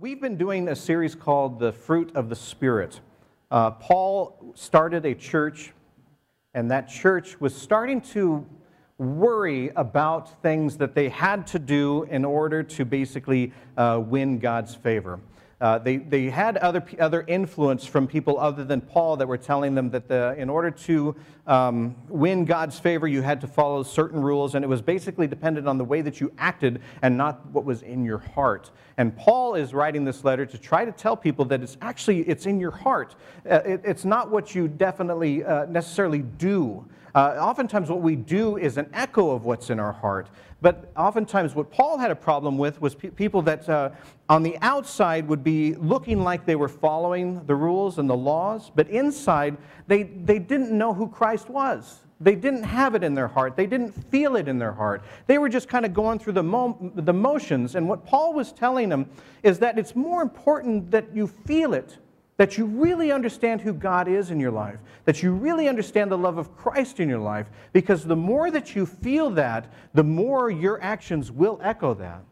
We've been doing a series called The Fruit of the Spirit. Uh, Paul started a church, and that church was starting to worry about things that they had to do in order to basically uh, win God's favor. Uh, they, they had other, other influence from people other than Paul that were telling them that the, in order to um, win God's favor, you had to follow certain rules, and it was basically dependent on the way that you acted and not what was in your heart. And Paul is writing this letter to try to tell people that it's actually it's in your heart. Uh, it, it's not what you definitely uh, necessarily do. Uh, oftentimes, what we do is an echo of what's in our heart. But oftentimes, what Paul had a problem with was pe- people that uh, on the outside would be looking like they were following the rules and the laws, but inside, they, they didn't know who Christ was. They didn't have it in their heart. They didn't feel it in their heart. They were just kind of going through the, mo- the motions. And what Paul was telling them is that it's more important that you feel it that you really understand who God is in your life, that you really understand the love of Christ in your life, because the more that you feel that, the more your actions will echo that.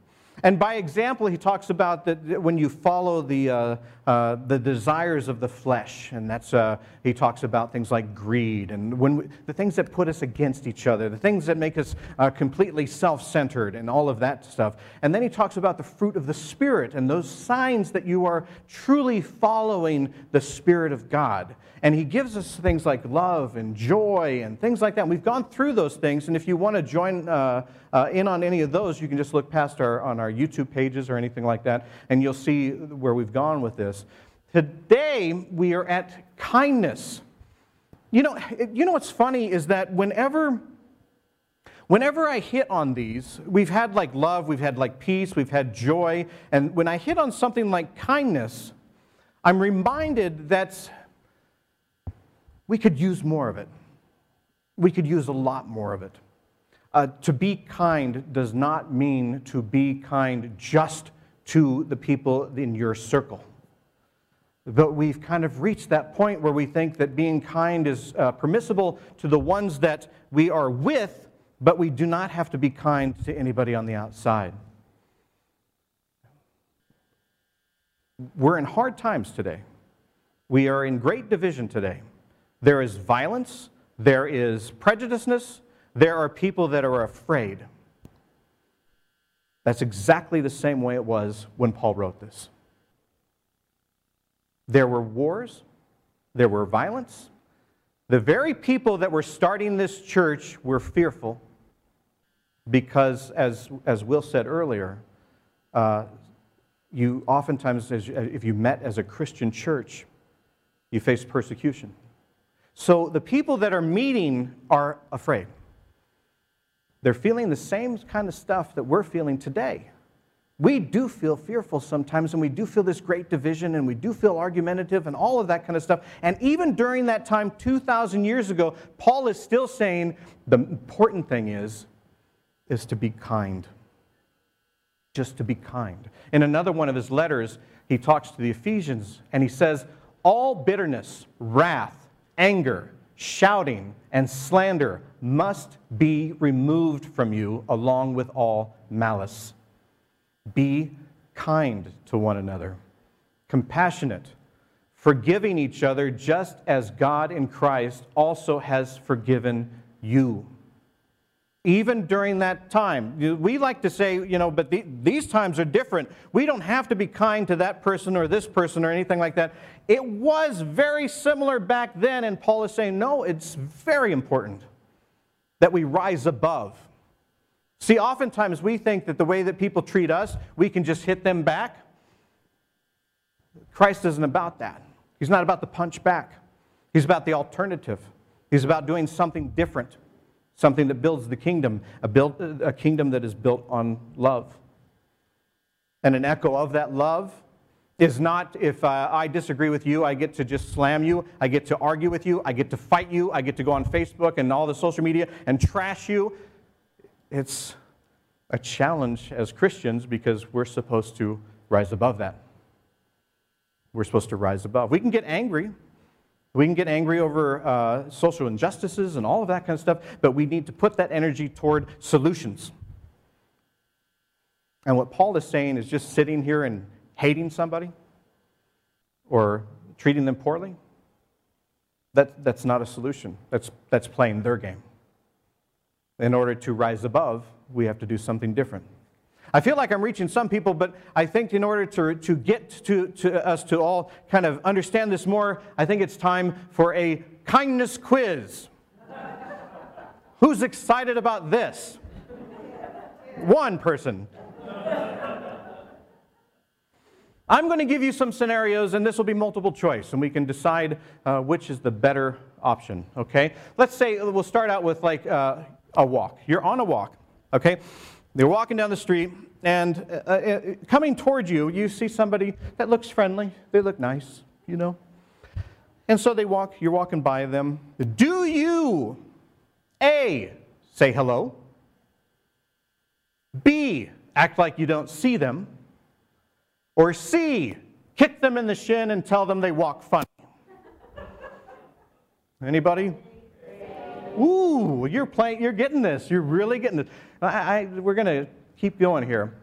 And by example, he talks about that when you follow the, uh, uh, the desires of the flesh, and that's, uh, he talks about things like greed and when we, the things that put us against each other, the things that make us uh, completely self centered, and all of that stuff. And then he talks about the fruit of the Spirit and those signs that you are truly following the Spirit of God. And he gives us things like love and joy and things like that. And we've gone through those things, and if you want to join uh, uh, in on any of those, you can just look past our, on our YouTube pages or anything like that, and you'll see where we've gone with this. Today, we are at kindness. You know, you know what's funny is that whenever, whenever I hit on these, we've had like love, we've had like peace, we've had joy, and when I hit on something like kindness, I'm reminded that we could use more of it. We could use a lot more of it. Uh, to be kind does not mean to be kind just to the people in your circle. But we've kind of reached that point where we think that being kind is uh, permissible to the ones that we are with, but we do not have to be kind to anybody on the outside. We're in hard times today. We are in great division today. There is violence, there is prejudiceness, there are people that are afraid. That's exactly the same way it was when Paul wrote this. There were wars, there were violence. The very people that were starting this church were fearful because, as, as Will said earlier, uh, you oftentimes, as, if you met as a Christian church, you faced persecution. So the people that are meeting are afraid. They're feeling the same kind of stuff that we're feeling today. We do feel fearful sometimes, and we do feel this great division, and we do feel argumentative, and all of that kind of stuff. And even during that time, 2,000 years ago, Paul is still saying the important thing is, is to be kind. Just to be kind. In another one of his letters, he talks to the Ephesians, and he says, All bitterness, wrath, anger, shouting, and slander must be removed from you along with all malice. Be kind to one another, compassionate, forgiving each other just as God in Christ also has forgiven you even during that time. We like to say, you know, but the, these times are different. We don't have to be kind to that person or this person or anything like that. It was very similar back then, and Paul is saying, no, it's very important that we rise above. See, oftentimes we think that the way that people treat us, we can just hit them back. Christ isn't about that. He's not about the punch back, He's about the alternative, He's about doing something different something that builds the kingdom, a, build, a kingdom that is built on love. And an echo of that love is not if uh, I disagree with you, I get to just slam you, I get to argue with you, I get to fight you, I get to go on Facebook and all the social media and trash you. It's a challenge as Christians because we're supposed to rise above that. We're supposed to rise above. We can get angry, we can get angry over uh, social injustices and all of that kind of stuff, but we need to put that energy toward solutions. And what Paul is saying is just sitting here and hating somebody or treating them poorly, that, that's not a solution. That's, that's playing their game. In order to rise above, we have to do something different. I feel like I'm reaching some people, but I think in order to, to get to, to us to all kind of understand this more, I think it's time for a kindness quiz. Who's excited about this? One person. I'm going to give you some scenarios, and this will be multiple choice, and we can decide uh, which is the better option, okay? Let's say we'll start out with like uh, a walk. You're on a walk, okay? You're walking down the street, and uh, uh, uh, coming towards you, you see somebody that looks friendly. They look nice, you know? And so they walk, you're walking by them. Do you, A, say hello? B, act like you don't see them? Or C, kick them in the shin and tell them they walk funny. Anybody? Ooh, you're playing, you're getting this. You're really getting this. I, I, we're going to keep going here.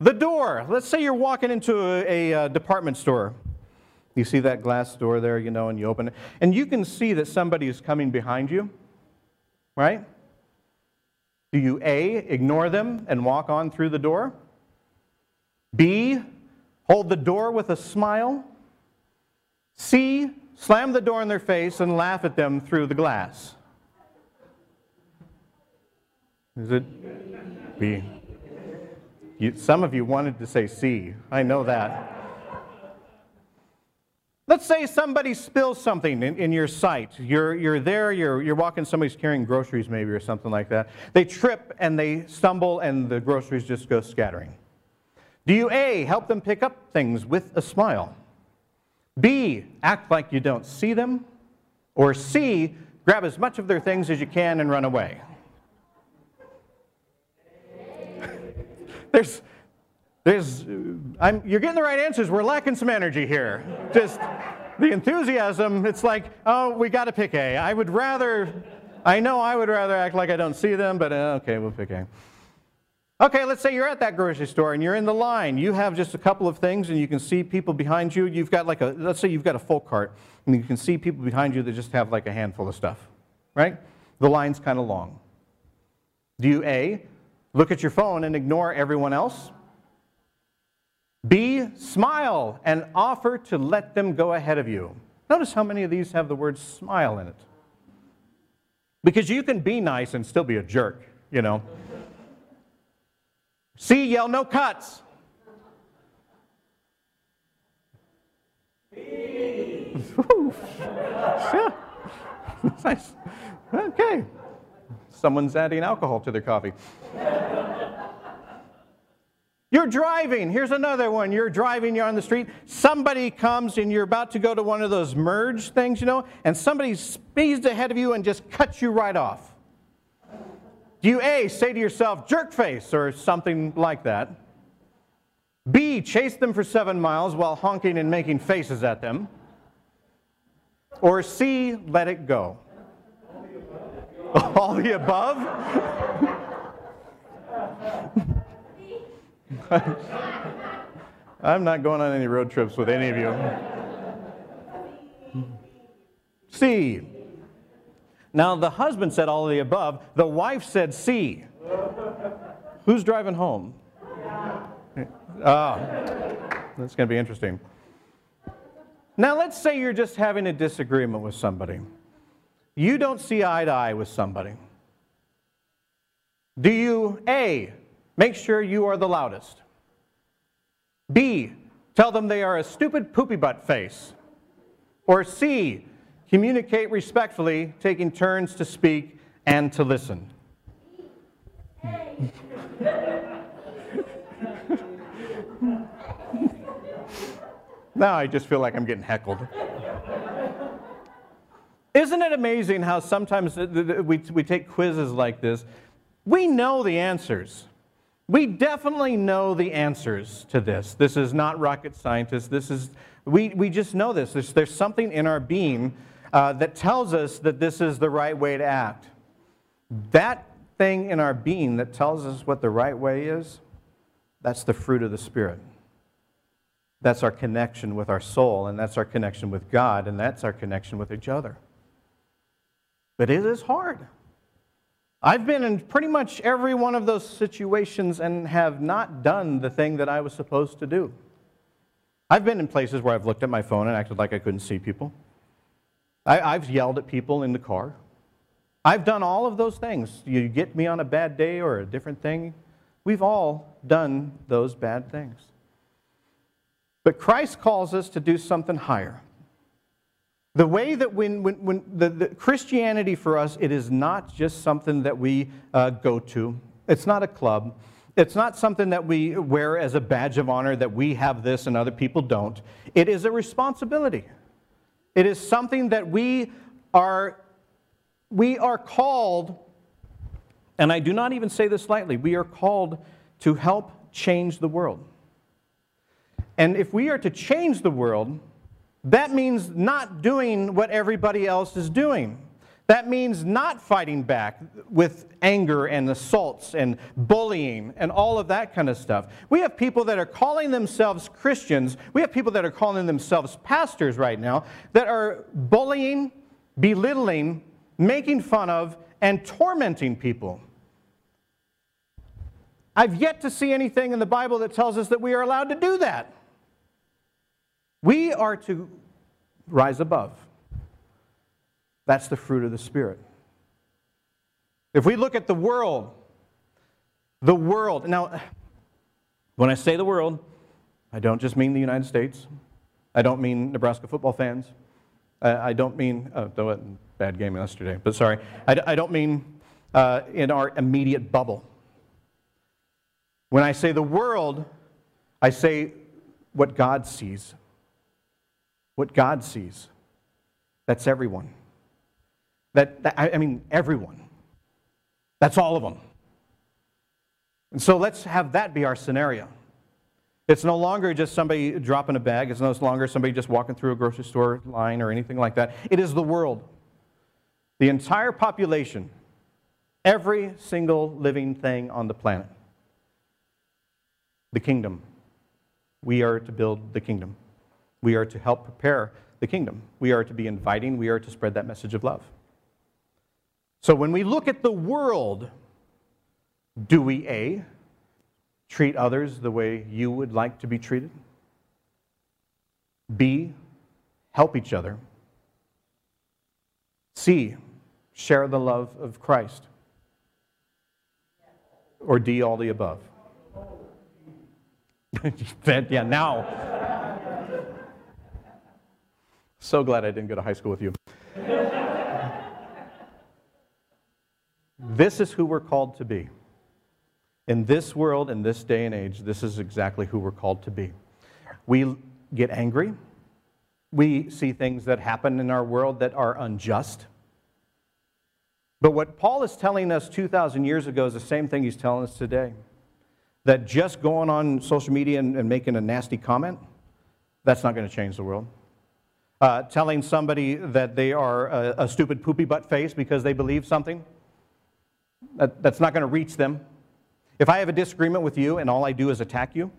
The door. Let's say you're walking into a, a, a, department store. You see that glass door there, you know, and you open it. And you can see that somebody is coming behind you, right? Do you A, ignore them and walk on through the door? B, hold the door with a smile. C, slam the door in their face and laugh at them through the glass. Is it B? You, some of you wanted to say C. I know that. Let's say somebody spills something in, in, your sight. You're, you're there, you're, you're walking, somebody's carrying groceries maybe or something like that. They trip and they stumble and the groceries just go scattering. Do you A, help them pick up things with a smile? B, act like you don't see them? Or C, grab as much of their things as you can and run away? There's, there's, I'm, you're getting the right answers. We're lacking some energy here. Just the enthusiasm, it's like, oh, we got to pick A. I would rather, I know I would rather act like I don't see them, but uh, okay, we'll pick A. Okay, let's say you're at that grocery store and you're in the line. You have just a couple of things and you can see people behind you. You've got like a, let's say you've got a full cart and you can see people behind you that just have like a handful of stuff, right? The line's kind of long. Do you A, look at your phone and ignore everyone else? B, smile and offer to let them go ahead of you. Notice how many of these have the word smile in it. Because you can be nice and still be a jerk, you know. C, yell no cuts. nice. Okay. Someone's adding alcohol to their coffee. You're driving. Here's another one. You're driving, you're on the street. Somebody comes and you're about to go to one of those merge things, you know, and somebody speeds ahead of you and just cuts you right off. Do you A, say to yourself, jerk face, or something like that? B, chase them for seven miles while honking and making faces at them? Or C, let it go? All the above? I'm not going on any road trips with any of you. C, now, the husband said all of the above. The wife said C. Who's driving home? Ah, that's going to be interesting. Now, let's say you're just having a disagreement with somebody. You don't see eye to eye with somebody. Do you, A, make sure you are the loudest? B, tell them they are a stupid poopy butt face? Or C, Communicate respectfully, taking turns to speak and to listen. now I just feel like I'm getting heckled. Isn't it amazing how sometimes we, we take quizzes like this? We know the answers. We definitely know the answers to this. This is not rocket scientists. This is, we, we just know this. There's, there's something in our being uh, that tells us that this is the right way to act. That thing in our being that tells us what the right way is, that's the fruit of the Spirit. That's our connection with our soul, and that's our connection with God, and that's our connection with each other. But it is hard. I've been in pretty much every one of those situations and have not done the thing that I was supposed to do. I've been in places where I've looked at my phone and acted like I couldn't see people. I, have yelled at people in the car. I've done all of those things. You get me on a bad day or a different thing. We've all done those bad things. But Christ calls us to do something higher. The way that when, when, when the, the Christianity for us, it is not just something that we uh, go to. It's not a club. It's not something that we wear as a badge of honor that we have this and other people don't. It is a responsibility. It is something that we are, we are called, and I do not even say this lightly, we are called to help change the world. And if we are to change the world, that means not doing what everybody else is doing. That means not fighting back with anger and assaults and bullying and all of that kind of stuff. We have people that are calling themselves Christians, we have people that are calling themselves pastors right now that are bullying, belittling, making fun of, and tormenting people. I've yet to see anything in the Bible that tells us that we are allowed to do that. We are to rise above. That's the fruit of the Spirit. If we look at the world, the world, now, when I say the world, I don't just mean the United States. I don't mean Nebraska football fans. I, don't mean, oh, that bad game yesterday, but sorry. I, I don't mean uh, in our immediate bubble. When I say the world, I say what God sees what God sees. That's everyone. That, that, I mean, everyone. That's all of them. And so let's have that be our scenario. It's no longer just somebody dropping a bag. It's no longer somebody just walking through a grocery store line or anything like that. It is the world. The entire population. Every single living thing on the planet. The kingdom. We are to build the kingdom. We are to help prepare the kingdom. We are to be inviting. We are to spread that message of love. So when we look at the world, do we A, treat others the way you would like to be treated? B, help each other? C, share the love of Christ? Or D, all the above? yeah, now. So glad I didn't go to high school with you. this is who we're called to be. In this world, in this day and age, this is exactly who we're called to be. We get angry. We see things that happen in our world that are unjust. But what Paul is telling us 2,000 years ago is the same thing he's telling us today. That just going on social media and, and making a nasty comment, that's not going to change the world uh, telling somebody that they are a, a, stupid poopy butt face because they believe something. That, that's not going to reach them. If I have a disagreement with you and all I do is attack you,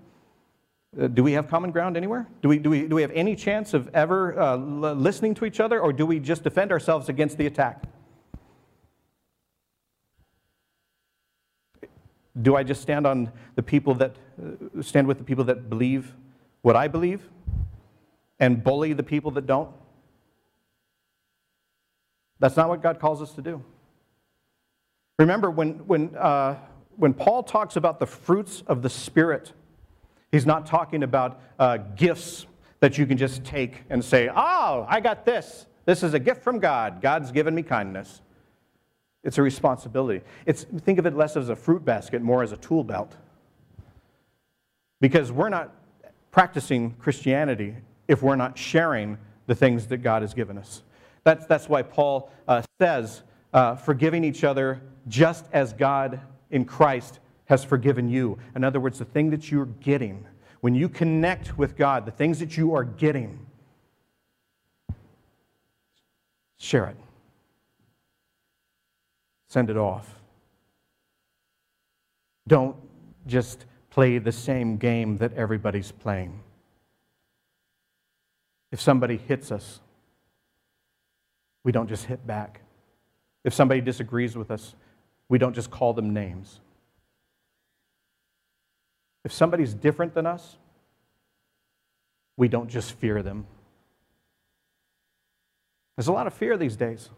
uh, do we have common ground anywhere? Do we, do, we, do we have any chance of ever uh, listening to each other, or do we just defend ourselves against the attack? Do I just stand on the people that uh, stand with the people that believe what I believe? And bully the people that don't? That's not what God calls us to do. Remember, when, when, uh, when Paul talks about the fruits of the Spirit, he's not talking about uh, gifts that you can just take and say, Oh, I got this. This is a gift from God. God's given me kindness. It's a responsibility. It's, think of it less as a fruit basket, more as a tool belt. Because we're not practicing Christianity if we're not sharing the things that God has given us. That's, that's why Paul uh, says, uh, forgiving each other just as God in Christ has forgiven you. In other words, the thing that you're getting, when you connect with God, the things that you are getting, share it. Send it off. Don't just play the same game that everybody's playing. If somebody hits us, we don't just hit back. If somebody disagrees with us, we don't just call them names. If somebody's different than us, we don't just fear them. There's a lot of fear these days.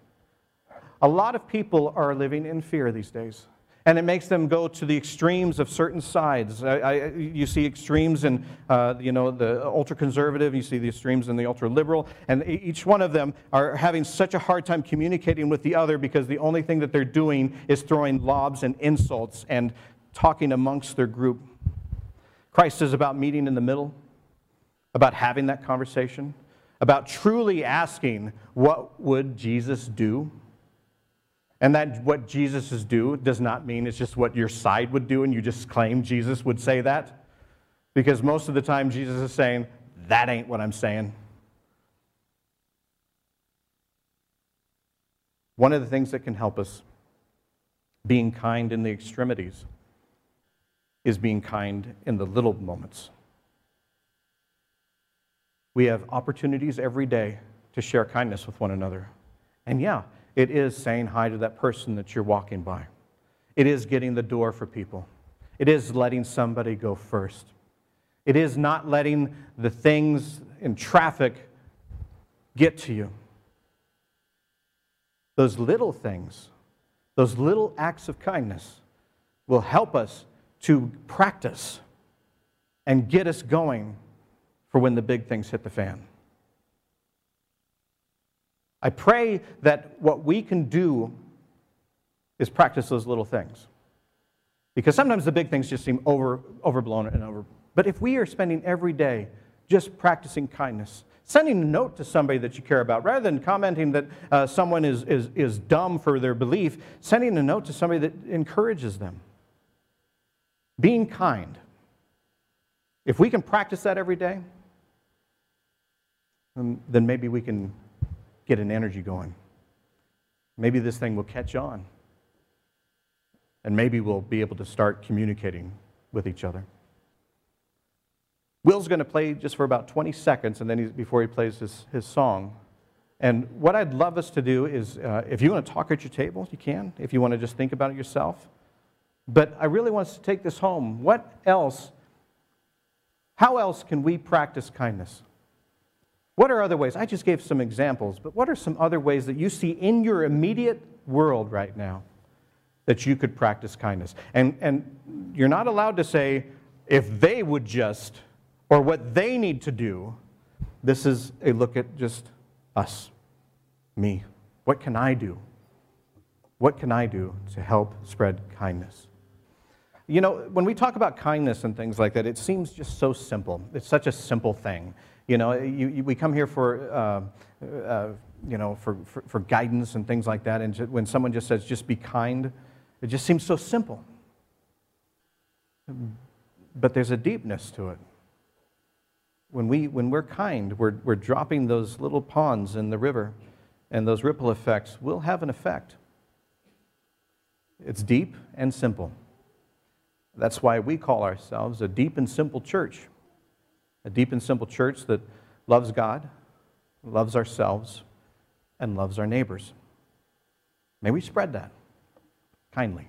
A lot of people are living in fear these days. And it makes them go to the extremes of certain sides. I, I, you see extremes in, uh, you know, the ultra-conservative. You see the extremes in the ultra-liberal. And each one of them are having such a hard time communicating with the other because the only thing that they're doing is throwing lobs and insults and talking amongst their group. Christ is about meeting in the middle, about having that conversation, about truly asking, what would Jesus do? And that what Jesus is do does not mean it's just what your side would do and you just claim Jesus would say that. Because most of the time Jesus is saying, that ain't what I'm saying. One of the things that can help us being kind in the extremities is being kind in the little moments. We have opportunities every day to share kindness with one another. And yeah, it is saying hi to that person that you're walking by. It is getting the door for people. It is letting somebody go first. It is not letting the things in traffic get to you. Those little things, those little acts of kindness will help us to practice and get us going for when the big things hit the fan. I pray that what we can do is practice those little things. Because sometimes the big things just seem over, overblown and over. But if we are spending every day just practicing kindness, sending a note to somebody that you care about, rather than commenting that uh, someone is, is, is dumb for their belief, sending a note to somebody that encourages them. Being kind. If we can practice that every day, then maybe we can get an energy going. Maybe this thing will catch on. And maybe we'll be able to start communicating with each other. Will's going to play just for about 20 seconds and then he, before he plays his, his song. And what I'd love us to do is uh, if you want to talk at your table, you can. If you want to just think about it yourself. But I really want us to take this home. What else, how else can we practice kindness? What are other ways? I just gave some examples, but what are some other ways that you see in your immediate world right now that you could practice kindness? And, and you're not allowed to say, if they would just, or what they need to do. This is a look at just us, me. What can I do? What can I do to help spread kindness? You know, when we talk about kindness and things like that, it seems just so simple. It's such a simple thing. You know, you, you, we come here for, uh, uh, you know, for, for, for, guidance and things like that. And when someone just says, just be kind, it just seems so simple. But there's a deepness to it. When, we, when we're kind, we're, we're dropping those little ponds in the river, and those ripple effects will have an effect. It's deep and simple. That's why we call ourselves a deep and simple church a deep and simple church that loves God, loves ourselves, and loves our neighbors. May we spread that kindly.